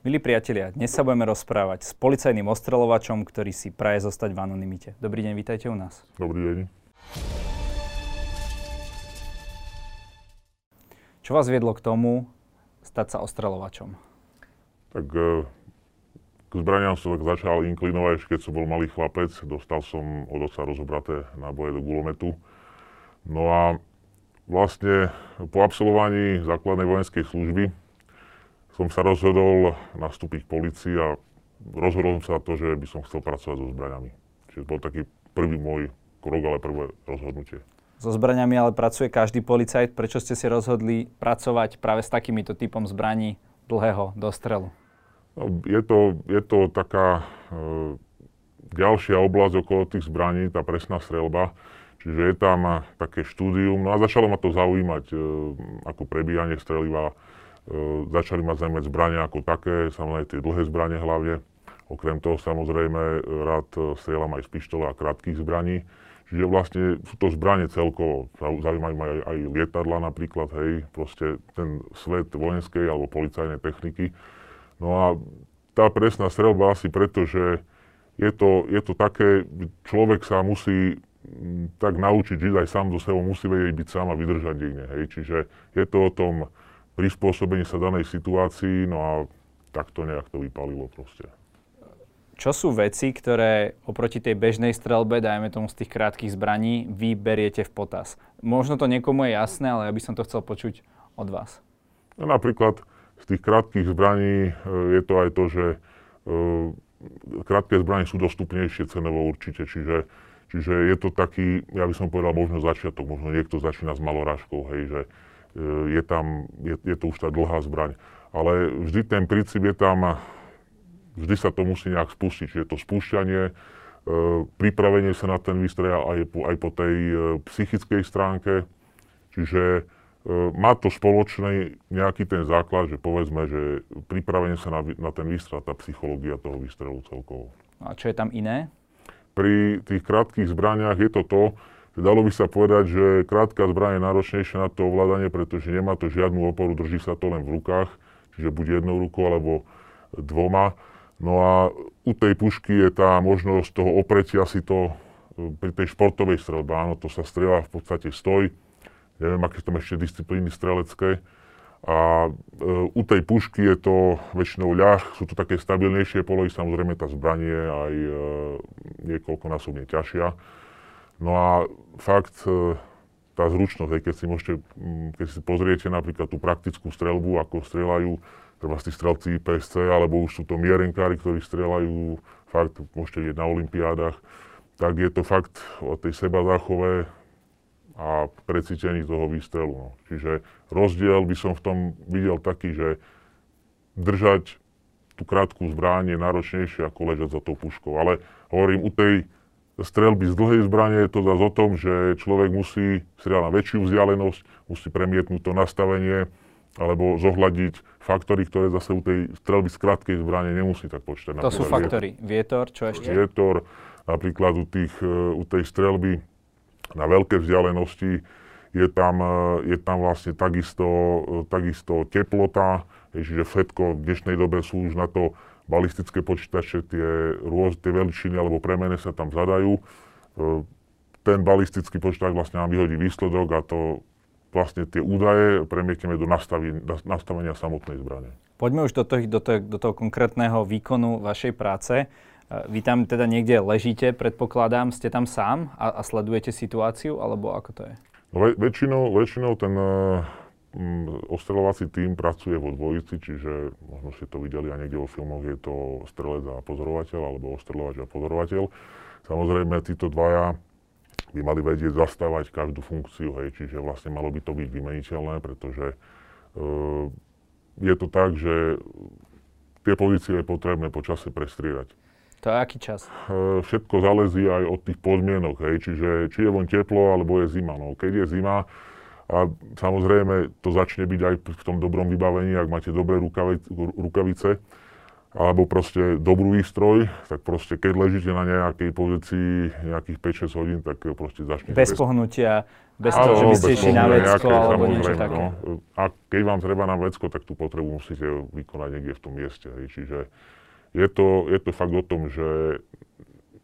Milí priatelia, dnes sa budeme rozprávať s policajným ostreľovačom, ktorý si praje zostať v anonimite. Dobrý deň, vítajte u nás. Dobrý deň. Čo vás viedlo k tomu stať sa ostreľovačom? Tak e, k zbraniam som tak začal inklinovať, keď som bol malý chlapec. Dostal som od oca rozobraté náboje do gulometu. No a vlastne po absolvovaní základnej vojenskej služby som sa rozhodol nastúpiť k policii a rozhodol som sa to, že by som chcel pracovať so zbraniami. Čiže bol taký prvý môj krok, ale prvé rozhodnutie. So zbraniami ale pracuje každý policajt. Prečo ste si rozhodli pracovať práve s takýmito typom zbraní dlhého dostrelu? No, je, to, je to taká e, ďalšia oblasť okolo tých zbraní, tá presná strelba. Čiže je tam také štúdium. No a začalo ma to zaujímať, e, ako prebíjanie streliva, začali ma zaujímať zbrania ako také, samozrejme tie dlhé zbranie hlavne. Okrem toho samozrejme rád strieľam aj z pištole a krátkých zbraní. Čiže vlastne sú to zbranie celkovo. Zaujímajú ma aj, aj lietadla napríklad, hej, proste ten svet vojenskej alebo policajnej techniky. No a tá presná strelba asi preto, že je to, je to také, človek sa musí tak naučiť žiť aj sám do sebou, musí vedieť byť sám a vydržať niekde. Hej. Čiže je to o tom, prispôsobenie sa danej situácii, no a takto nejak to vypalilo proste. Čo sú veci, ktoré oproti tej bežnej strelbe, dajme tomu z tých krátkých zbraní, vy beriete v potaz? Možno to niekomu je jasné, ale ja by som to chcel počuť od vás. No, napríklad z tých krátkých zbraní e, je to aj to, že e, krátke zbranie sú dostupnejšie cenovo určite, čiže, čiže je to taký, ja by som povedal, možno začiatok, možno niekto začína s malorážkou, hej, že je tam, je, je to už tá dlhá zbraň. Ale vždy ten princíp je tam, vždy sa to musí nejak spustiť. Čiže to spúšťanie, e, pripravenie sa na ten výstroj aj po, aj po tej e, psychickej stránke. Čiže má to spoločný nejaký ten základ, že povedzme, že pripravenie sa na, na ten výstrel, tá psychológia toho výstrelu celkovo. A čo je tam iné? Pri tých krátkých zbraniach je to to, Dalo by sa povedať, že krátka zbraň je náročnejšia na to ovládanie, pretože nemá to žiadnu oporu, drží sa to len v rukách, čiže buď jednou rukou alebo dvoma. No a u tej pušky je tá možnosť toho opretia si to e, pri tej športovej strelbe. Áno, to sa strieľa v podstate stoj. Neviem, aké tam ešte disciplíny strelecké. A e, u tej pušky je to väčšinou ľah, sú to také stabilnejšie polohy, samozrejme tá zbranie aj e, niekoľkonásobne ťažšia. No a fakt e, tá zručnosť, keď si môžete, keď si pozriete napríklad tú praktickú strelbu, ako strieľajú treba tí strelci IPSC, alebo už sú to mierenkári, ktorí strieľajú, fakt môžete vidieť na olimpiádach, tak je to fakt o tej seba záchove a precítení toho výstrelu. No. Čiže rozdiel by som v tom videl taký, že držať tú krátku zbráň je náročnejšie ako ležať za tou puškou. Ale hovorím, u tej strelby z dlhej zbrane je to zase o tom, že človek musí strieľať na väčšiu vzdialenosť, musí premietnúť to nastavenie, alebo zohľadiť faktory, ktoré zase u tej strelby z krátkej zbrane nemusí tak počítať. To sú faktory. Vietor, čo ešte? Vietor, napríklad u, tých, e, u tej strelby na veľké vzdialenosti je tam, e, je tam vlastne takisto, e, takisto teplota, čiže všetko v dnešnej dobe sú už na to balistické počítače, tie, rôz, tie veličiny alebo premene sa tam zadajú. E, ten balistický počítač vlastne nám vyhodí výsledok a to vlastne tie údaje premietneme do nastavenia, nastavenia samotnej zbrane. Poďme už do toho, do, toho, do toho konkrétneho výkonu vašej práce. E, vy tam teda niekde ležíte, predpokladám, ste tam sám a, a sledujete situáciu, alebo ako to je? No, väčšinou, väčšinou ten Mm, ostreľovací tým pracuje vo dvojici, čiže možno ste to videli aj niekde vo filmoch, je to strelec a pozorovateľ, alebo ostreľovač a pozorovateľ. Samozrejme, títo dvaja by mali vedieť zastávať každú funkciu, hej, čiže vlastne malo by to byť vymeniteľné, pretože uh, je to tak, že tie pozície je potrebné počase prestriedať. To je aký čas? Uh, všetko zalezí aj od tých podmienok, hej, čiže či je von teplo, alebo je zima. No, keď je zima, a samozrejme to začne byť aj v tom dobrom vybavení, ak máte dobré rukavice. alebo proste dobrú výstroj, tak proste keď ležíte na nejakej pozícii nejakých 5-6 hodín, tak proste začnete... Bez pohnutia, bez toho, že by ste išli na vecko alebo niečo také. No. A keď vám treba na vecko, tak tú potrebu musíte vykonať niekde v tom mieste. Hej. Čiže je to, je to fakt o tom, že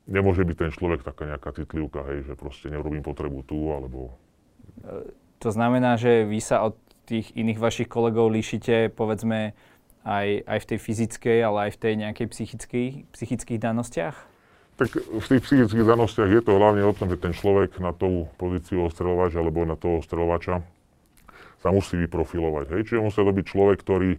nemôže byť ten človek taká nejaká citlivka, hej, že proste nerobím potrebu tu, alebo... To znamená, že vy sa od tých iných vašich kolegov líšite, povedzme, aj, aj v tej fyzickej, ale aj v tej nejakej psychickej, psychických danostiach? Tak v tých psychických danostiach je to hlavne o tom, že ten človek na tú pozíciu ostreľovača alebo na toho ostreľovača sa musí vyprofilovať. Hej? Čiže musí to byť človek, ktorý,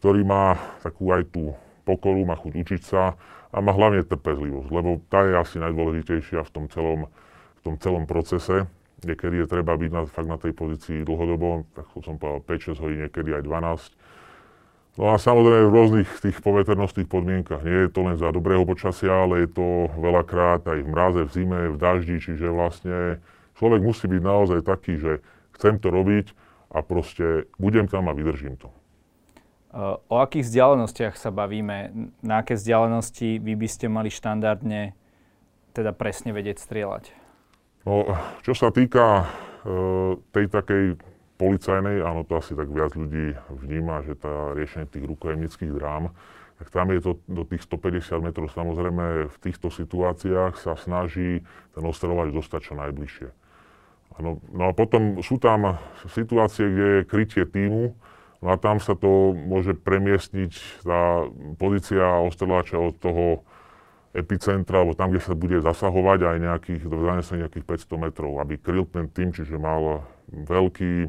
ktorý má takú aj tú pokoru, má chuť učiť sa a má hlavne trpezlivosť, lebo tá je asi najdôležitejšia v tom celom, v tom celom procese. Niekedy je treba byť na, fakt na tej pozícii dlhodobo, tak som povedal 5-6 hodín, niekedy aj 12 No a samozrejme v rôznych tých poveternostných podmienkach. Nie je to len za dobrého počasia, ale je to veľakrát aj v mraze, v zime, v daždi, čiže vlastne človek musí byť naozaj taký, že chcem to robiť a proste budem tam a vydržím to. O akých vzdialenostiach sa bavíme? Na aké vzdialenosti vy by ste mali štandardne teda presne vedieť strieľať? No, čo sa týka uh, tej takej policajnej, áno, to asi tak viac ľudí vníma, že tá riešenie tých rukojemnických drám, tak tam je to do tých 150 metrov. Samozrejme, v týchto situáciách sa snaží ten ostreľovač dostať čo najbližšie. Ano, no a potom sú tam situácie, kde je krytie týmu, no a tam sa to môže premiestniť tá pozícia ostreľovača od toho epicentra, alebo tam, kde sa bude zasahovať aj nejakých, do nejakých 500 metrov, aby kryl ten tým, čiže mal veľký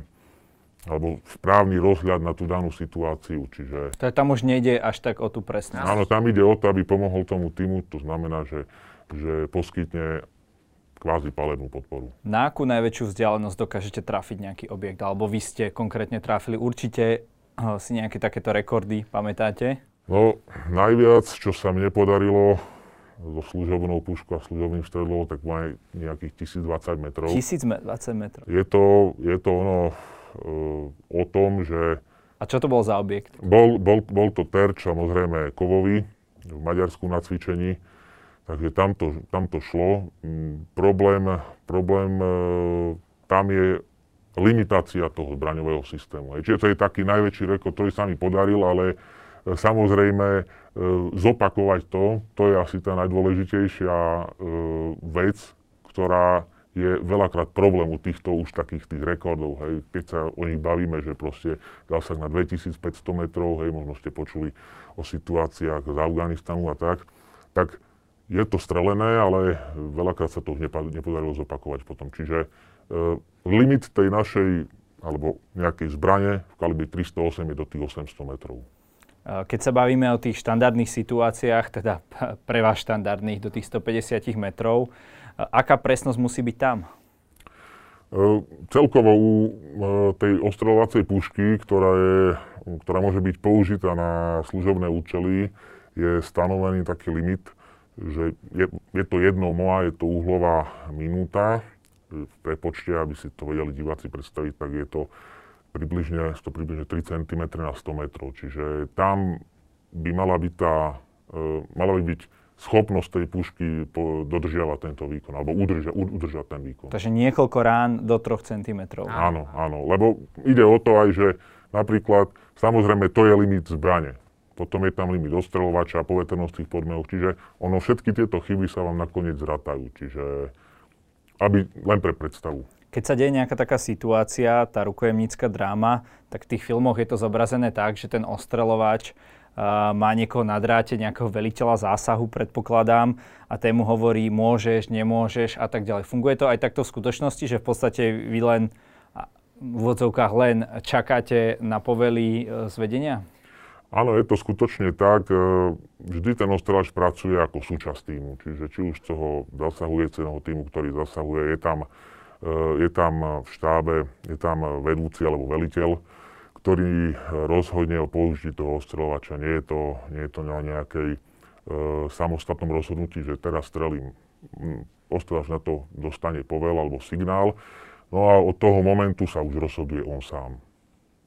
alebo správny rozhľad na tú danú situáciu. Čiže... To tam už nejde až tak o tú presnosť. Áno, tam ide o to, aby pomohol tomu týmu, to znamená, že, že poskytne kvázi palebnú podporu. Na akú najväčšiu vzdialenosť dokážete trafiť nejaký objekt? Alebo vy ste konkrétne trafili určite uh, si nejaké takéto rekordy, pamätáte? No, najviac, čo sa mne podarilo so služobnou puškou a služobným stredlom, tak má nejakých 1020 metrov. 1020 metrov. Je to, je to ono, o tom, že... A čo to bol za objekt? Bol, bol, bol to terč, samozrejme, kovový, v Maďarsku na cvičení, takže tam to, tam to šlo. Mm, problém, problém e, tam je limitácia toho zbraňového systému. Čiže to je taký najväčší rekord, ktorý sa mi podaril, ale samozrejme e, zopakovať to, to je asi tá najdôležitejšia vec, ktorá je veľakrát problém u týchto už takých tých rekordov, hej, keď sa o nich bavíme, že proste zásah na 2500 metrov, hej, možno ste počuli o situáciách z Afganistanu a tak, tak je to strelené, ale veľakrát sa to už nepodarilo zopakovať potom. Čiže e, limit tej našej, alebo nejakej zbrane v kalibri 308 je do tých 800 metrov. Keď sa bavíme o tých štandardných situáciách, teda pre vás štandardných do tých 150 metrov, Aká presnosť musí byť tam? E, celkovo u tej ostreľovacej pušky, ktorá, je, ktorá môže byť použitá na služobné účely, je stanovený taký limit, že je, je to jedno moa, je to uhlová minúta. V prepočte, aby si to vedeli diváci predstaviť, tak je to približne, to približne 3 cm na 100 metrov. Čiže tam by mala byť tá, e, mala by byť schopnosť tej pušky dodržiavať tento výkon, alebo udrža, udržať ten výkon. Takže niekoľko rán do 3 cm. Áno, áno, lebo ide o to aj, že napríklad, samozrejme, to je limit zbrane. Potom je tam limit ostreľovača, poveternostných podmienok, čiže ono, všetky tieto chyby sa vám nakoniec zratajú, čiže aby len pre predstavu. Keď sa deje nejaká taká situácia, tá rukojemnícka dráma, tak v tých filmoch je to zobrazené tak, že ten ostreľovač má niekoho na dráte, nejakého veliteľa zásahu, predpokladám, a tému hovorí môžeš, nemôžeš a tak ďalej. Funguje to aj takto v skutočnosti, že v podstate vy len v úvodzovkách len čakáte na povely e, z vedenia? Áno, je to skutočne tak. E, vždy ten ostrelač pracuje ako súčasť týmu. Čiže či už toho zasahujúceho týmu, ktorý zasahuje, je tam, je tam v štábe, je tam vedúci alebo veliteľ, ktorý eh, rozhodne o použití toho ostreľovača. Nie je to, nie je to na nejakej e, samostatnom rozhodnutí, že teraz strelím. Hm, Ostreľač na to dostane povel alebo signál. No a od toho momentu sa už rozhoduje on sám.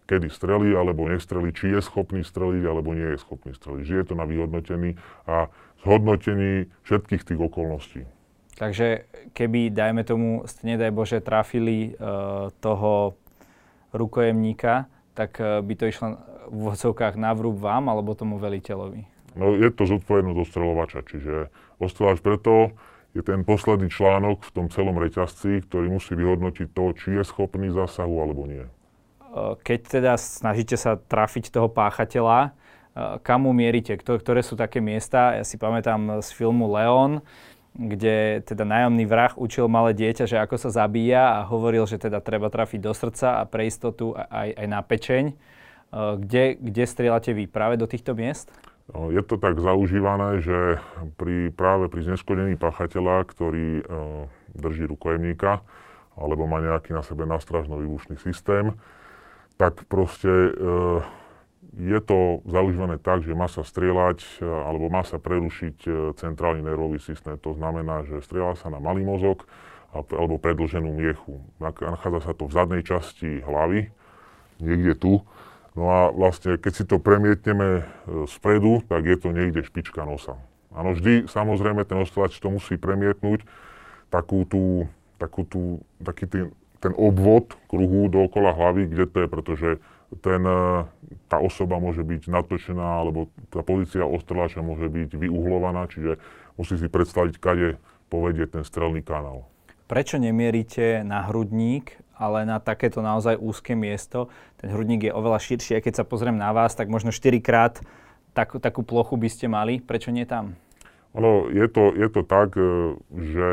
kedy strelí alebo nestrelí, či je schopný streliť alebo nie je schopný streliť. Že je to na vyhodnotení a zhodnotení všetkých tých okolností. Takže keby, dajme tomu, ste nedaj Bože trafili uh, toho rukojemníka, tak uh, by to išlo v úvodzovkách na vrúb vám alebo tomu veliteľovi? No je to zodpovednosť ostreľovača, čiže ostreľovač preto je ten posledný článok v tom celom reťazci, ktorý musí vyhodnotiť to, či je schopný zásahu alebo nie. Keď teda snažíte sa trafiť toho páchateľa, kam mu mierite? Ktoré sú také miesta? Ja si pamätám z filmu Leon, kde teda nájomný vrah učil malé dieťa, že ako sa zabíja a hovoril, že teda treba trafiť do srdca a pre istotu aj, aj na pečeň. Kde, kde strieľate vy? Práve do týchto miest? No, je to tak zaužívané, že pri, práve pri zneskodení pachateľa, ktorý e, drží rukojemníka alebo má nejaký na sebe nástražno výbušný systém, tak proste e, je to zaužívané tak, že má sa strieľať e, alebo má sa prerušiť e, centrálny nervový systém. To znamená, že strieľa sa na malý mozog alebo predlženú miechu. Nachádza sa to v zadnej časti hlavy, niekde tu. No a vlastne, keď si to premietneme spredu, tak je to niekde špička nosa. Áno, vždy samozrejme ten ostrelač to musí premietnúť takú tú, takú tú, taký ten ten obvod kruhu dookola hlavy, kde to je, pretože ten, e, tá osoba môže byť natočená, alebo tá pozícia ostreláča môže byť vyuhlovaná, čiže musí si predstaviť, kade povedie ten strelný kanál. Prečo nemierite na hrudník, ale na takéto naozaj úzke miesto? Ten hrudník je oveľa širší, a keď sa pozriem na vás, tak možno 4 krát tak, takú plochu by ste mali. Prečo nie tam? Ono, je to, je to tak, e, že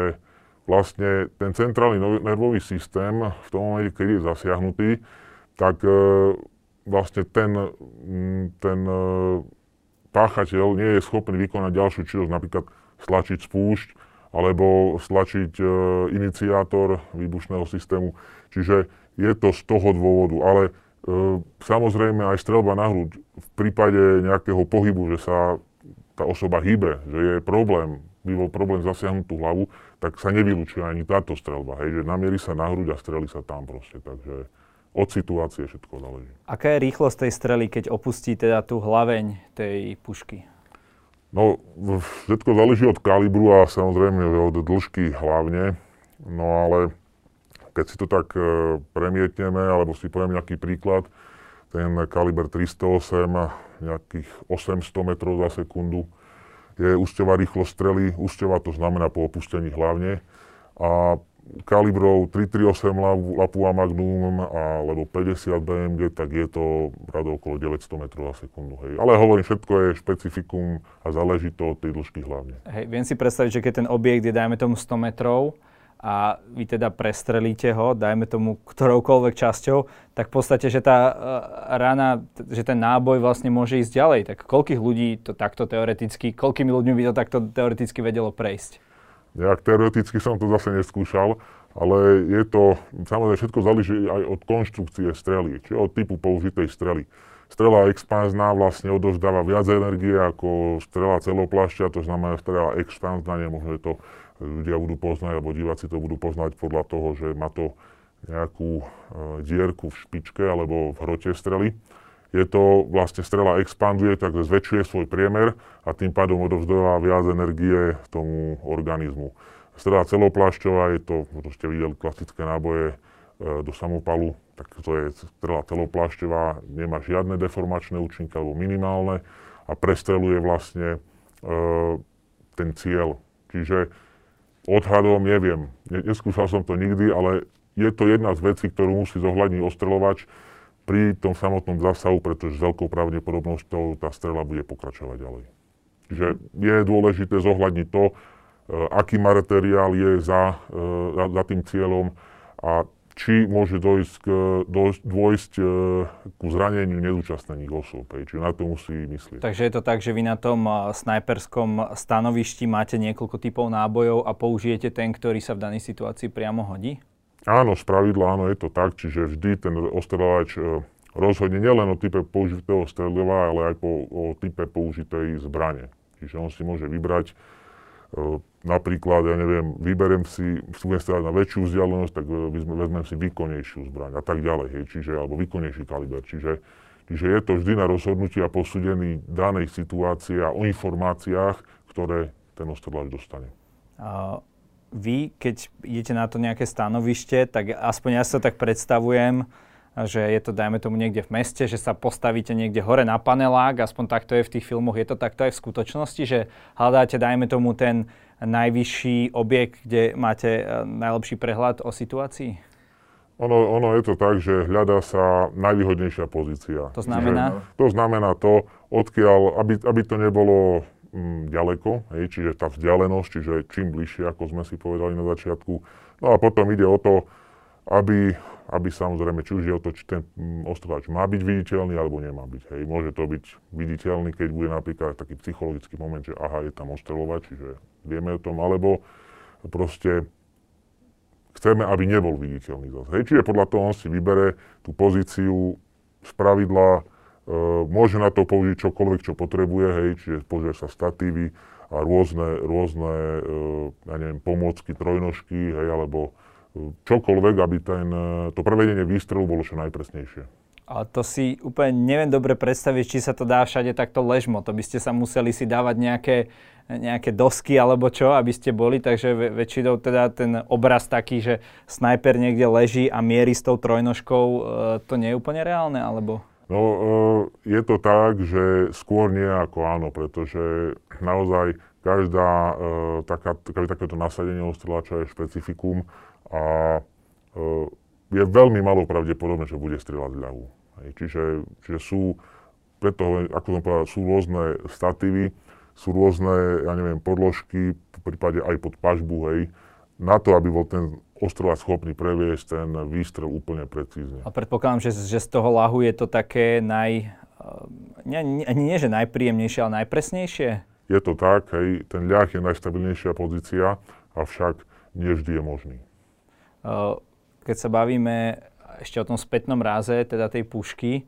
vlastne ten centrálny nervový systém v tom momente, keď je zasiahnutý, tak e, vlastne ten, ten e, páchateľ nie je schopný vykonať ďalšiu činnosť, napríklad stlačiť spúšť alebo stlačiť e, iniciátor výbušného systému. Čiže je to z toho dôvodu. Ale samozrejme aj strelba na hruď v prípade nejakého pohybu, že sa tá osoba hýbe, že je problém, by bol problém zasiahnuť tú hlavu, tak sa nevylučuje ani táto strelba. Hej, že namierí sa na hruď a strelí sa tam proste. Takže od situácie všetko záleží. Aká je rýchlosť tej strely, keď opustí teda tú hlaveň tej pušky? No, všetko záleží od kalibru a samozrejme od dĺžky hlavne. No ale keď si to tak e, premietneme, alebo si poviem nejaký príklad, ten kaliber 308, nejakých 800 metrov za sekundu, je úsťová rýchlosť strely, úsťová to znamená po opustení hlavne. A kalibrov 338 Lapua Magnum alebo 50 BMG, tak je to rado okolo 900 metrov za sekundu. Hej. Ale hovorím, všetko je špecifikum a záleží to od tej dĺžky hlavne. Hej, viem si predstaviť, že keď ten objekt je, dajme tomu 100 metrov, a vy teda prestrelíte ho, dajme tomu ktoroukoľvek časťou, tak v podstate, že tá uh, rana, že ten náboj vlastne môže ísť ďalej. Tak koľkých ľudí to takto teoreticky, koľkými ľuďmi by to takto teoreticky vedelo prejsť? Nejak teoreticky som to zase neskúšal, ale je to, samozrejme všetko záleží aj od konštrukcie strely, čiže od typu použitej strely. Strela expanzná vlastne odovzdáva viac energie ako strela celoplášťa, to znamená strela expanzná, nemožno je to ľudia budú poznať, alebo diváci to budú poznať podľa toho, že má to nejakú e, dierku v špičke alebo v hrote strely. Je to vlastne strela expanduje, takže zväčšuje svoj priemer a tým pádom odovzdáva viac energie tomu organizmu. Strela celoplášťová, je to, to ste videli klasické náboje e, do samopalu, tak to je strela celoplášťová, nemá žiadne deformačné účinky alebo minimálne a prestreluje vlastne e, ten cieľ. Čiže Odhadom neviem, neskúšal som to nikdy, ale je to jedna z vecí, ktorú musí zohľadniť ostreľovač pri tom samotnom zásahu, pretože s veľkou pravdepodobnosťou tá strela bude pokračovať ďalej. Čiže je dôležité zohľadniť to, e, aký materiál je za, e, za, za tým cieľom a či môže dojsť, k, dojsť, dôjsť e, ku zraneniu nezúčastnených osôb. Čiže na to musí myslieť. Takže je to tak, že vy na tom snajperskom stanovišti máte niekoľko typov nábojov a použijete ten, ktorý sa v danej situácii priamo hodí? Áno, z pravidla áno, je to tak. Čiže vždy ten ostreľovač e, rozhodne nielen o type použitého streliva, ale aj po, o type použitej zbrane. Čiže on si môže vybrať napríklad, ja neviem, vyberiem si, budem strieľať na väčšiu vzdialenosť, tak vezmem si výkonnejšiu zbraň a tak ďalej, hej, čiže, alebo výkonnejší kaliber. Čiže, čiže je to vždy na rozhodnutí a posúdený danej situácie a o informáciách, ktoré ten ostreľač dostane. Uh, vy, keď idete na to nejaké stanovište, tak aspoň ja sa tak predstavujem, že je to, dajme tomu, niekde v meste, že sa postavíte niekde hore na panelák, aspoň takto je v tých filmoch, je to takto aj v skutočnosti, že hľadáte, dajme tomu, ten najvyšší objekt, kde máte e, najlepší prehľad o situácii? Ono, ono je to tak, že hľadá sa najvýhodnejšia pozícia. To znamená? Že, to znamená to, odkiaľ, aby, aby to nebolo ďaleko, hej, čiže tá vzdialenosť, čiže čím bližšie, ako sme si povedali na začiatku. No a potom ide o to, aby aby samozrejme, či už je o to, či ten mm, ostrovač má byť viditeľný alebo nemá byť. Hej. Môže to byť viditeľný, keď bude napríklad taký psychologický moment, že aha, je tam ostreľovač, čiže vieme o tom, alebo proste chceme, aby nebol viditeľný zase. Hej. Čiže podľa toho on si vybere tú pozíciu z pravidla, môže na to použiť čokoľvek, čo potrebuje, hej, čiže použije sa statívy a rôzne, rôzne e, ja neviem, pomôcky, trojnožky, hej, alebo čokoľvek, aby ten, to prevedenie výstrelu bolo čo najpresnejšie. Ale to si úplne neviem dobre predstaviť, či sa to dá všade takto ležmo. To by ste sa museli si dávať nejaké, nejaké dosky alebo čo, aby ste boli. Takže väčšinou teda ten obraz taký, že snajper niekde leží a mierí s tou trojnožkou, to nie je úplne reálne, alebo? No, e, je to tak, že skôr nie ako áno, pretože naozaj každá taká, takéto nasadenie ostrelača je špecifikum a e, je veľmi malo pravdepodobné, že bude strieľať ľavú. Čiže, čiže sú, preto, ako som povedal, sú rôzne statívy, sú rôzne, ja neviem, podložky, v prípade aj pod pažbu, hej, na to, aby bol ten ostrova schopný previesť ten výstrel úplne precízne. A predpokladám, že, že z toho lahu je to také naj... E, nie, nie, nie že najpríjemnejšie, ale najpresnejšie? Je to tak, hej, ten ľah je najstabilnejšia pozícia, avšak nie vždy je možný. Keď sa bavíme ešte o tom spätnom ráze, teda tej pušky,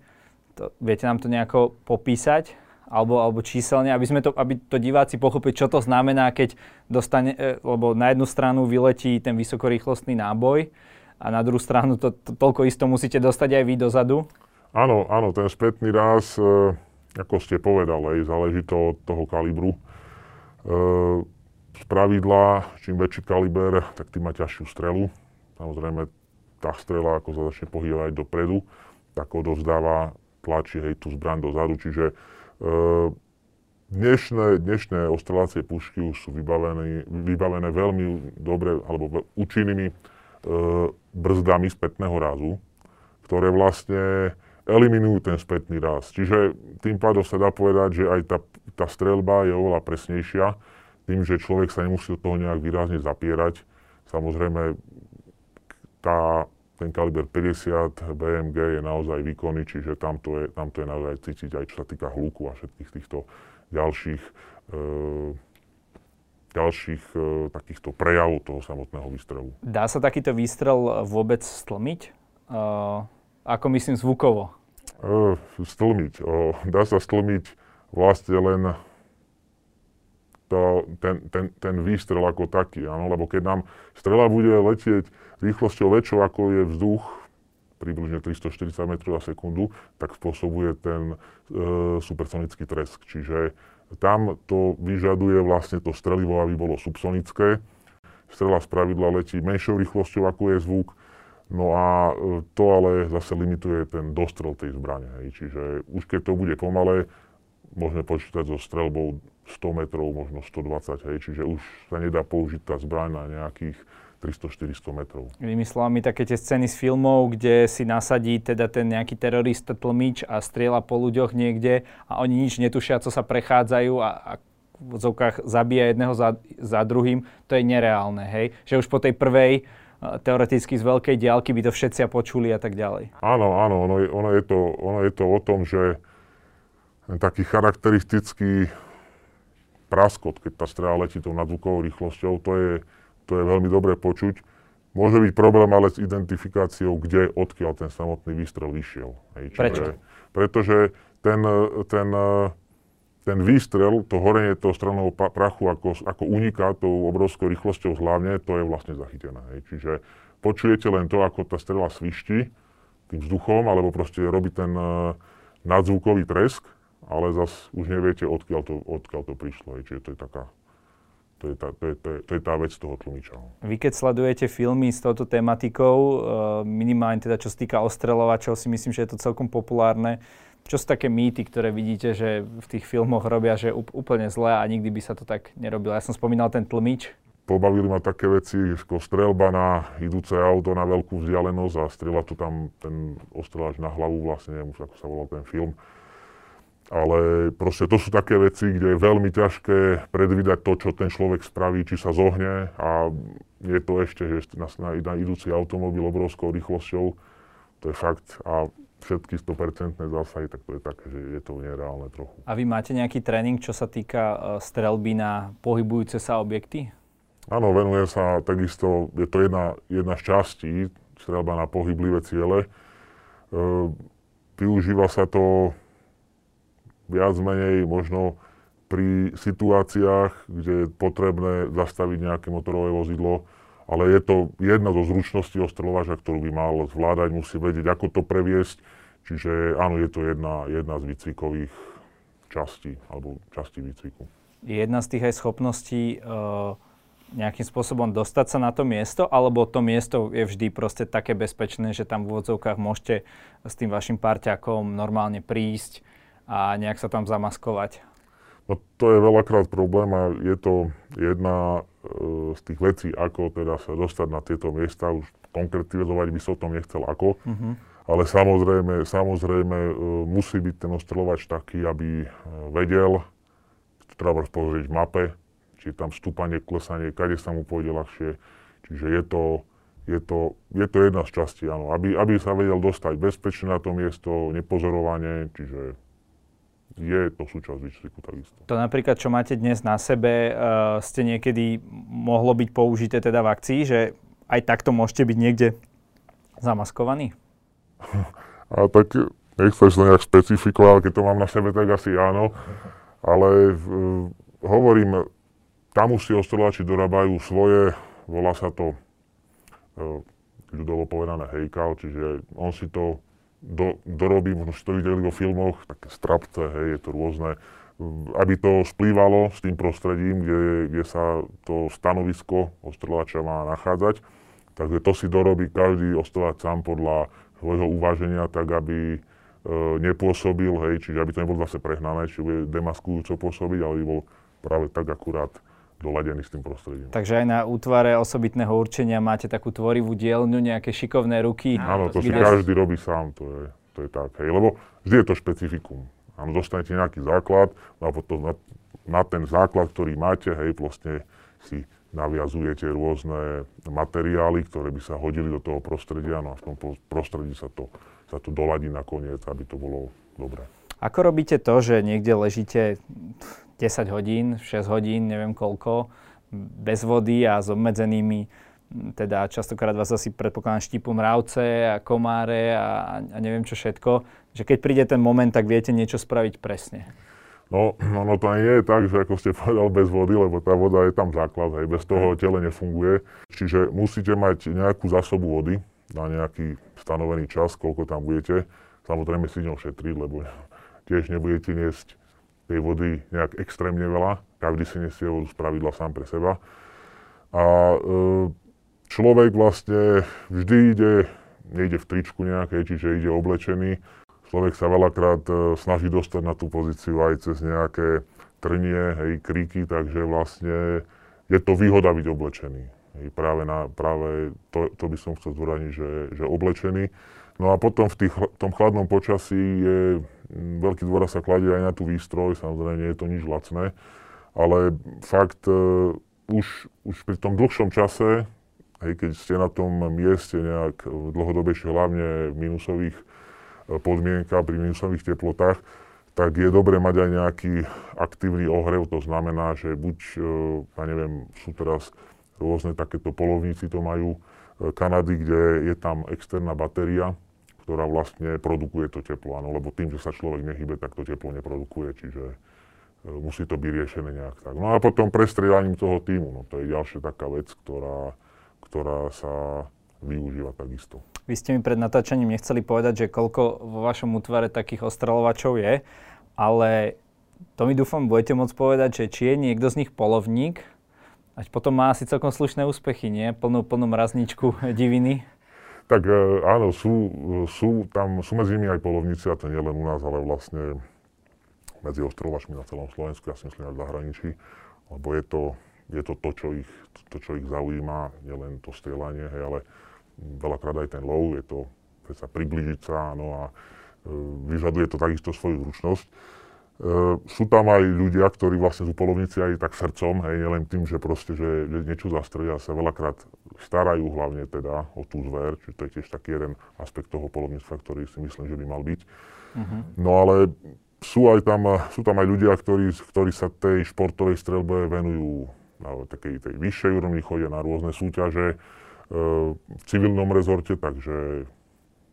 to, viete nám to nejako popísať? Alebo, alebo číselne, aby, sme to, aby to diváci pochopili, čo to znamená, keď dostane, e, lebo na jednu stranu vyletí ten vysokorýchlostný náboj a na druhú stranu to, to, toľko isto musíte dostať aj vy dozadu? Áno, áno, ten spätný ráz, e, ako ste povedali, záleží to od toho kalibru. E, z pravidla, čím väčší kaliber, tak tým má ťažšiu strelu Samozrejme, tá strela, ako sa začne pohybovať dopredu, tak odovzdáva, tlačí hej, tú zbraň dozadu. Čiže dnešné, dnešné ostrelácie pušky už sú vybavené, vybavené veľmi dobre, alebo účinnými e, brzdami spätného rázu, ktoré vlastne eliminujú ten spätný raz. Čiže tým pádom sa dá povedať, že aj tá, tá strelba je oveľa presnejšia, tým, že človek sa nemusí od toho nejak výrazne zapierať. Samozrejme, tá, ten kaliber 50 BMG je naozaj výkonný, čiže tam to je, tam to je naozaj cítiť aj čo sa týka hluku a všetkých týchto ďalších, e, ďalších e, takýchto prejavov toho samotného výstrelu. Dá sa takýto výstrel vôbec stlmiť? E, ako myslím zvukovo? E, stlmiť. O, dá sa stlmiť vlastne len to, ten, ten, ten výstrel ako taký, áno? lebo keď nám strela bude letieť rýchlosťou väčšou ako je vzduch, približne 340 metrov za sekundu, tak spôsobuje ten e, supersonický tresk. Čiže tam to vyžaduje vlastne to strelivo, aby bolo subsonické. Strela z pravidla letí menšou rýchlosťou ako je zvuk, No a e, to ale zase limituje ten dostrel tej zbrane. Hej. Čiže už keď to bude pomalé, môžeme počítať so strelbou 100 metrov, možno 120, hej, čiže už sa nedá použiť tá zbraň na nejakých 300-400 metrov. Inými slovami, také tie scény z filmov, kde si nasadí teda ten nejaký terorista tlmič a strieľa po ľuďoch niekde a oni nič netušia, co sa prechádzajú a, a v odzovkách zabíja jedného za, za druhým, to je nereálne, hej? Že už po tej prvej teoreticky z veľkej diálky by to všetci počuli a tak ďalej. Áno, áno, ono je, ono je, to, ono je to o tom, že taký charakteristický praskot, keď tá strela letí tou nadzvukovou rýchlosťou, to je, to je veľmi dobre počuť. Môže byť problém ale s identifikáciou, kde, odkiaľ ten samotný výstrel vyšiel. Hej, Prečo? Pretože ten, ten, ten výstrel, to horenie toho stranného prachu, ako, ako uniká tou obrovskou rýchlosťou zhlavne, to je vlastne zachytené. Hej. Čiže počujete len to, ako tá strela svišti tým vzduchom, alebo proste robí ten uh, nadzvukový tresk, ale zas už neviete, odkiaľ to, odkiaľ to prišlo. Hej. Čiže to je taká, to je tá, to je, to je, to je tá vec toho tlumiča. No. Vy keď sledujete filmy s touto tematikou, uh, minimálne teda čo sa týka ostreľovačov, si myslím, že je to celkom populárne. Čo sú také mýty, ktoré vidíte, že v tých filmoch robia, že úplne zlé a nikdy by sa to tak nerobilo? Ja som spomínal ten tlmič. Pobavili ma také veci, ako strelba na idúce auto na veľkú vzdialenosť a strela to tam ten ostreľač na hlavu, vlastne neviem už ako sa volal ten film. Ale proste to sú také veci, kde je veľmi ťažké predvídať to, čo ten človek spraví, či sa zohne a je to ešte, že na, na, na idúci automobil obrovskou rýchlosťou, to je fakt. A všetky 100% zásahy, tak to je také, že je to nereálne trochu. A vy máte nejaký tréning, čo sa týka uh, strelby na pohybujúce sa objekty? Áno, venujem sa takisto, je to jedna, jedna z častí, strelba na pohyblivé ciele. Uh, využíva sa to viac menej možno pri situáciách, kde je potrebné zastaviť nejaké motorové vozidlo, ale je to jedna zo zručností ostreľovača, ktorú by mal zvládať, musí vedieť, ako to previesť. Čiže áno, je to jedna, jedna z výcvikových častí, alebo častí výcviku. Je jedna z tých aj schopností uh, nejakým spôsobom dostať sa na to miesto, alebo to miesto je vždy proste také bezpečné, že tam v úvodzovkách môžete s tým vašim parťakom normálne prísť a nejak sa tam zamaskovať? No to je veľakrát problém a je to jedna e, z tých vecí, ako teda sa dostať na tieto miesta. Už konkretizovať by som tom nechcel ako. Mm-hmm. Ale samozrejme, samozrejme e, musí byť ten ostreľovač taký, aby e, vedel, treba pozrieť v mape, či je tam stúpanie, klesanie, kade sa mu pôjde ľahšie. Čiže je to, je to, je to jedna z častí, áno. Aby, aby sa vedel dostať bezpečne na to miesto, nepozorovanie, čiže je to súčasť výcviku takisto. To napríklad, čo máte dnes na sebe, uh, ste niekedy mohlo byť použité teda v akcii, že aj takto môžete byť niekde zamaskovaní? A tak nechceš to nejak špecifikovať, keď to mám na sebe, tak asi áno. Ale uh, hovorím, tam už si ostreľači dorábajú svoje, volá sa to uh, ľudovo povedané hejkal, čiže on si to do, dorobí, možno si to videli vo filmoch, také strapce, hej, je to rôzne, aby to splývalo s tým prostredím, kde, kde sa to stanovisko ostreľača má nachádzať. Takže to si dorobí každý ostreľač sám podľa svojho uváženia, tak aby e, nepôsobil, hej, čiže aby to nebolo zase prehnané, či bude demaskujúco pôsobiť, ale by bol práve tak akurát doladený s tým prostredím. Takže aj na útvare osobitného určenia máte takú tvorivú dielňu, nejaké šikovné ruky. Áno, to si každý robí sám, to je, to je tak. Hej, lebo vždy je to špecifikum. Áno, dostanete nejaký základ a potom na, na ten základ, ktorý máte, hej, vlastne si naviazujete rôzne materiály, ktoré by sa hodili do toho prostredia, no a v tom prostredí sa to, sa to doladí nakoniec, aby to bolo dobré. Ako robíte to, že niekde ležíte 10 hodín, 6 hodín, neviem koľko, bez vody a s obmedzenými, teda častokrát vás asi predpokladám štípu mravce a komáre a, a neviem čo všetko, že keď príde ten moment, tak viete niečo spraviť presne. No, no, no to nie je tak, že ako ste povedal bez vody, lebo tá voda je tam základ, hej, bez toho tele nefunguje. Čiže musíte mať nejakú zásobu vody na nejaký stanovený čas, koľko tam budete. Samozrejme si ňou šetriť, lebo tiež nebudete niesť tej vody nejak extrémne veľa. Každý si nesie vodu z pravidla sám pre seba. A e, človek vlastne vždy ide, nejde v tričku nejakej, čiže ide oblečený. Človek sa veľakrát e, snaží dostať na tú pozíciu aj cez nejaké trnie, hej, kríky, takže vlastne je to výhoda byť oblečený. Hej, práve, na, práve to, to by som chcel zdôrazniť, že, že oblečený. No a potom v, tých, v tom chladnom počasí je veľký dôraz sa kladie aj na tú výstroj, samozrejme nie je to nič lacné, ale fakt uh, už, už pri tom dlhšom čase, hej, keď ste na tom mieste nejak dlhodobejšie, hlavne v minusových uh, podmienkach, pri minusových teplotách, tak je dobre mať aj nejaký aktívny ohrev, to znamená, že buď, ja neviem, sú teraz rôzne takéto polovníci to majú, Kanady, kde je tam externá batéria, ktorá vlastne produkuje to teplo, áno, lebo tým, že sa človek nehybe, tak to teplo neprodukuje, čiže musí to byť riešené nejak tak. No a potom prestrieľaním toho týmu, no to je ďalšia taká vec, ktorá, ktorá sa využíva takisto. Vy ste mi pred natáčaním nechceli povedať, že koľko vo vašom útvare takých ostreľovačov je, ale to mi dúfam budete môcť povedať, že či je niekto z nich polovník, a potom má asi celkom slušné úspechy, nie? Plnú, plnú mrazničku diviny. Tak e, áno, sú, sú, tam, sú medzi nimi aj polovníci, a to nie len u nás, ale vlastne medzi ostrovačmi na celom Slovensku, ja si myslím aj v zahraničí, lebo je to, je to to, čo ich, to, čo ich zaujíma, nielen to strieľanie, hej, ale veľakrát aj ten lov, je to sa približiť sa, áno, a e, vyžaduje to takisto svoju zručnosť. Uh, sú tam aj ľudia, ktorí vlastne sú polovníci aj tak srdcom, hej, nielen tým, že proste, že, že niečo zastrelia, sa veľakrát starajú hlavne teda o tú zver, čiže to je tiež taký jeden aspekt toho polovníctva, ktorý si myslím, že by mal byť. Uh-huh. No ale sú, aj tam, sú tam aj ľudia, ktorí, ktorí sa tej športovej strelbe venujú na takej tej vyššej úrovni, chodia na rôzne súťaže uh, v civilnom rezorte, takže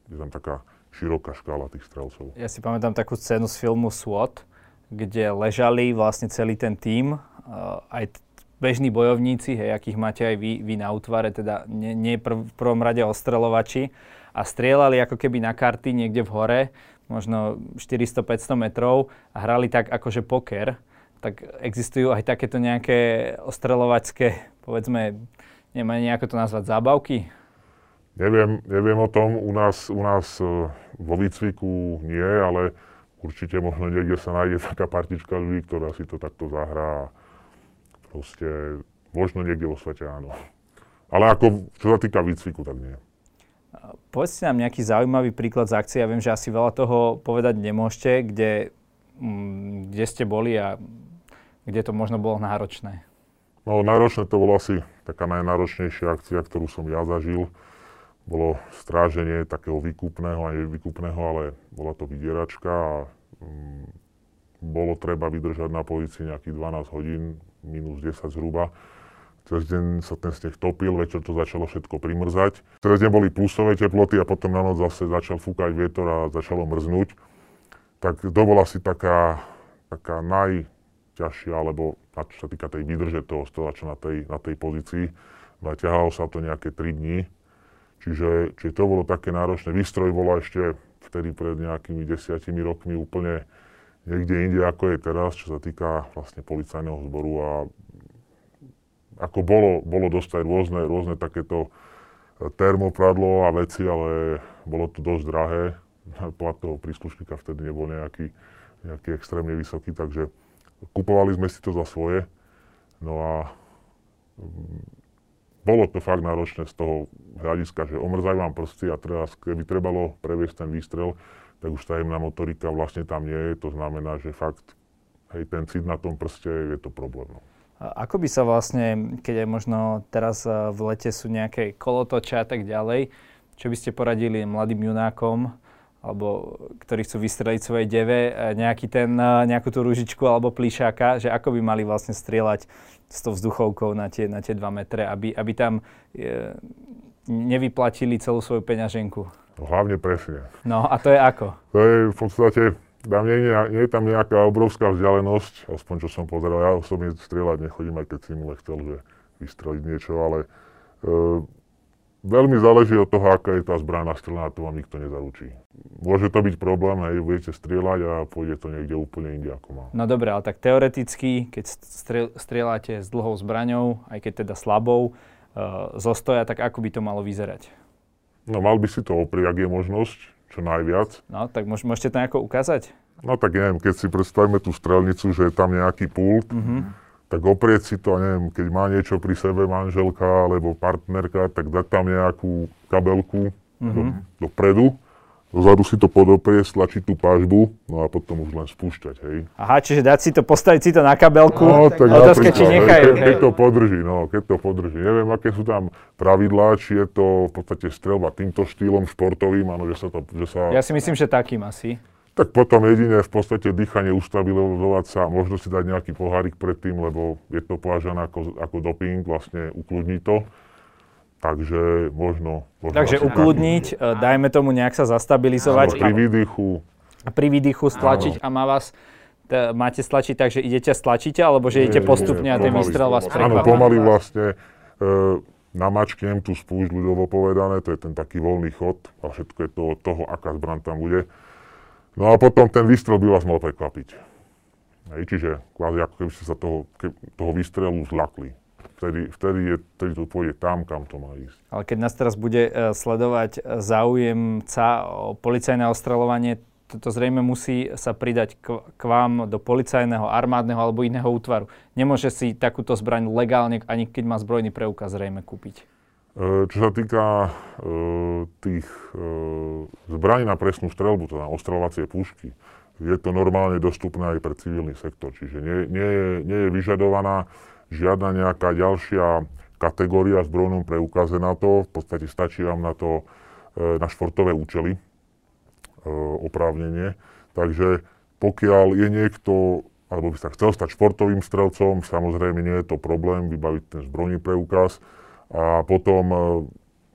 je tam taká široká škála tých strelcov. Ja si pamätám takú scénu z filmu SWAT, kde ležali vlastne celý ten tím, aj bežní bojovníci, hej, akých máte aj vy, vy na útvare, teda nie, nie prv, v prvom rade ostreľovači, a strieľali ako keby na karty niekde v hore, možno 400-500 metrov a hrali tak akože poker, tak existujú aj takéto nejaké ostreľovačské, povedzme, nemá nejako to nazvať, zábavky? Neviem, neviem o tom, u nás, u nás e, vo výcviku nie, ale určite možno niekde sa nájde taká partička ľudí, ktorá si to takto zahrá. Proste možno niekde vo svete áno. Ale ako, čo sa týka výcviku, tak nie. Povedzte nám nejaký zaujímavý príklad z akcie. Ja viem, že asi veľa toho povedať nemôžete, kde, mm, kde ste boli a kde to možno bolo náročné. No náročné to bolo asi taká najnáročnejšia akcia, ktorú som ja zažil bolo stráženie takého výkupného, aj výkupného, ale bola to vydieračka a mm, bolo treba vydržať na policii nejakých 12 hodín, minus 10 zhruba. Cez deň sa ten sneh topil, večer to začalo všetko primrzať. Cez deň boli plusové teploty a potom na noc zase začal fúkať vietor a začalo mrznúť. Tak to bola asi taká, taká najťažšia, alebo čo sa týka tej výdrže toho stelača na tej, na tej pozícii. Naťahalo sa to nejaké 3 dní Čiže, čiže to bolo také náročné. Výstroj bola ešte vtedy pred nejakými desiatimi rokmi úplne niekde inde, ako je teraz, čo sa týka vlastne policajného zboru a ako bolo, bolo dostať rôzne, rôzne takéto e, termopradlo a veci, ale bolo to dosť drahé. Plat toho príslušníka vtedy nebol nejaký, nejaký extrémne vysoký, takže kupovali sme si to za svoje. No a bolo to fakt náročné z toho hľadiska, že omrzajú vám prsty a teraz, keby trebalo previesť ten výstrel, tak už tá jemná motorika vlastne tam nie je. To znamená, že fakt hej, ten cit na tom prste je to problém. No. A ako by sa vlastne, keď aj možno teraz eh, v lete sú nejaké kolotoče a tak ďalej, čo by ste poradili mladým junákom, alebo ktorí chcú vystreliť svojej deve, eh, nejaký ten, eh, nejakú tú ružičku alebo plíšáka, že ako by mali vlastne strieľať s tou vzduchovkou na tie, na tie 2 metre, aby, aby tam e, nevyplatili celú svoju peňaženku. Hlavne presne. No a to je ako? To je v podstate, tam nie, nie, nie je tam nejaká obrovská vzdialenosť, aspoň čo som pozeral. Ja osobne strieľať nechodím, aj keď si mu chcel, že vystreliť niečo, ale e, veľmi záleží od toho, aká je tá zbraň nastrelená, to vám nikto nezaručí. Môže to byť problém, hej, budete strieľať a pôjde to niekde úplne inde, ako má. No dobre, ale tak teoreticky, keď strieľate s dlhou zbraňou, aj keď teda slabou, uh, zostoja, tak ako by to malo vyzerať? No mal by si to oprieť, ak je možnosť, čo najviac. No, tak môžete to nejako ukázať? No tak neviem, keď si predstavíme tú strelnicu, že je tam nejaký pult, mm-hmm tak oprieť si to, neviem, keď má niečo pri sebe manželka alebo partnerka, tak dať tam nejakú kabelku mm-hmm. do, mhm. dopredu, dozadu si to podoprie, stlačiť tú pážbu, no a potom už len spúšťať, hej. Aha, čiže dať si to, postaviť si to na kabelku, no, tak otázka, či nechajú, keď, keď to podrží, no, keď to podrží. Neviem, aké sú tam pravidlá, či je to v podstate strelba týmto štýlom športovým, áno, že sa to, že sa... Ja si myslím, že takým asi. Tak potom jedine v podstate dýchanie ustabilizovať sa, možno si dať nejaký pohárik predtým, lebo je to považané ako, ako doping, vlastne ukludní to. Takže možno... možno Takže ukludniť, nejaký... dajme tomu nejak sa zastabilizovať. Áno, pri výdychu. A pri výdychu stlačiť Áno. a má vás t- máte stlačiť tak, že idete stlačíte, alebo že idete postupne a ten výstrel vás Áno, pomaly vlastne e, namačknem tú spúšť, ľudovo povedané, to je ten taký voľný chod a všetko je to od toho, aká zbran tam bude. No a potom ten výstrel by vás mal prekvapiť. Hej, čiže kvázi ako keby ste sa toho, ke, toho výstrelu zlakli vtedy, vtedy, je, vtedy to pôjde tam, kam to má ísť. Ale keď nás teraz bude uh, sledovať e, záujemca o policajné ostreľovanie, to zrejme musí sa pridať k, k vám do policajného, armádneho alebo iného útvaru. Nemôže si takúto zbraň legálne, ani keď má zbrojný preukaz, zrejme kúpiť. E, čo sa týka e, tých e, zbraní na presnú strelbu, teda ostreľovacie pušky, je to normálne dostupné aj pre civilný sektor, čiže nie, nie, je, nie je vyžadovaná žiadna nejaká ďalšia kategória zbrojnom preukaze na to. V podstate stačí vám na to na športové účely oprávnenie. Takže pokiaľ je niekto, alebo by sa chcel stať športovým strelcom, samozrejme nie je to problém vybaviť ten zbrojný preukaz. A potom e,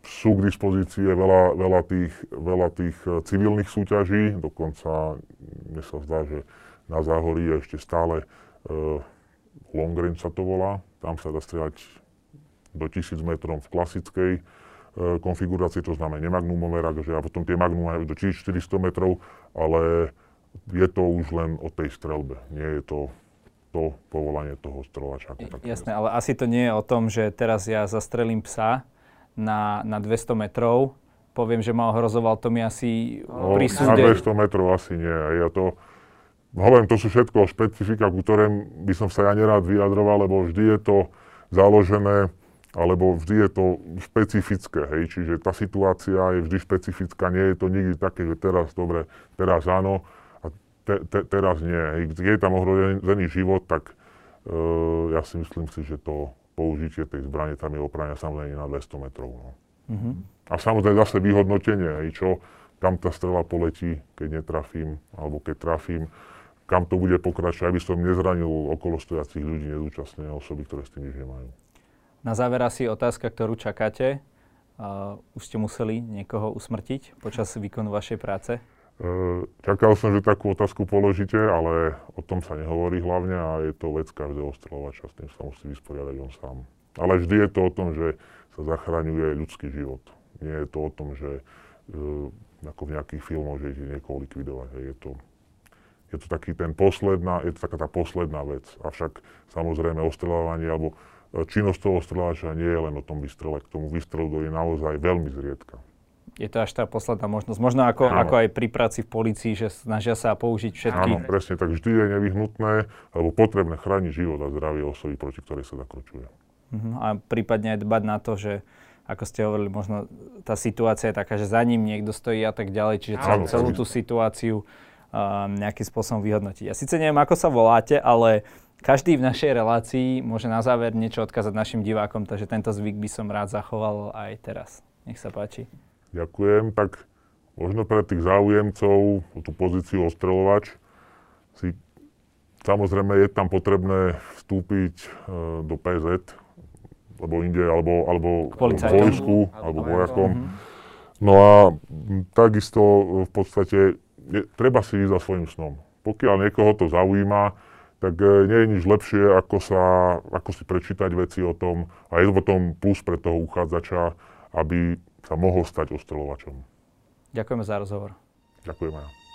sú k dispozícii veľa, veľa, tých, veľa tých civilných súťaží, dokonca mne sa zdá, že na Záhorí je ešte stále long range sa to volá. Tam sa dá strieľať do 1000 metrov v klasickej e, konfigurácii, to znamená nemagnumové raže a potom tie magnum do 1400 metrov, ale je to už len o tej strelbe. Nie je to to povolanie toho strelača. Jasné, ale asi to nie je o tom, že teraz ja zastrelím psa na, na 200 metrov, poviem, že ma ohrozoval, to mi asi no, pri súde... Na 200 metrov asi nie. Je to, hovorím, to sú všetko špecifika, ku ktorým by som sa ja nerád vyjadroval, lebo vždy je to založené, alebo vždy je to špecifické, hej, čiže tá situácia je vždy špecifická, nie je to nikdy také, že teraz dobre, teraz áno te, te, teraz nie. Keď je tam ohrozený život, tak uh, ja si myslím si, že to použitie tej zbrane tam je oprania samozrejme na 200 metrov. No. Mm-hmm. A samozrejme zase vyhodnotenie, hej, čo, kam tá strela poletí, keď netrafím, alebo keď trafím kam to bude pokračovať, aby som nezranil okolo stojacích ľudí, nezúčastnené osoby, ktoré s tým nič nemajú. Na záver asi otázka, ktorú čakáte. Uh, už ste museli niekoho usmrtiť počas výkonu vašej práce? Uh, čakal som, že takú otázku položíte, ale o tom sa nehovorí hlavne a je to vec každého strelovača, s tým sa musí vysporiadať on sám. Ale vždy je to o tom, že sa zachraňuje ľudský život. Nie je to o tom, že uh, ako v nejakých filmoch, že ide niekoho likvidovať. Je to je to taký ten posledná, je to taká tá posledná vec. Avšak samozrejme ostreľovanie alebo e, činnosť toho ostreľovača nie je len o tom vystrele. K tomu vystrelu je naozaj veľmi zriedka. Je to až tá posledná možnosť. Možno ako, ako aj pri práci v policii, že snažia sa použiť všetky... Áno, presne tak. Vždy je nevyhnutné alebo potrebné chrániť život a zdravie osoby, proti ktorej sa zakročuje. Uh-huh. A prípadne aj dbať na to, že ako ste hovorili, možno tá situácia je taká, že za ním niekto stojí a tak ďalej, čiže celú, celú tú situáciu nejakým spôsobom vyhodnotiť. Ja síce neviem, ako sa voláte, ale každý v našej relácii môže na záver niečo odkázať našim divákom, takže tento zvyk by som rád zachoval aj teraz. Nech sa páči. Ďakujem. Tak možno pre tých záujemcov o tú pozíciu ostreľovač si samozrejme je tam potrebné vstúpiť e, do PZ, alebo inde, alebo, alebo v vojsku, alebo vojakom. Mhm. No a takisto v podstate je, treba si ísť za svojim snom. Pokiaľ niekoho to zaujíma, tak e, nie je nič lepšie, ako, sa, ako si prečítať veci o tom a je to potom plus pre toho uchádzača, aby sa mohol stať ostreľovačom. Ďakujeme za rozhovor. Ďakujem aj.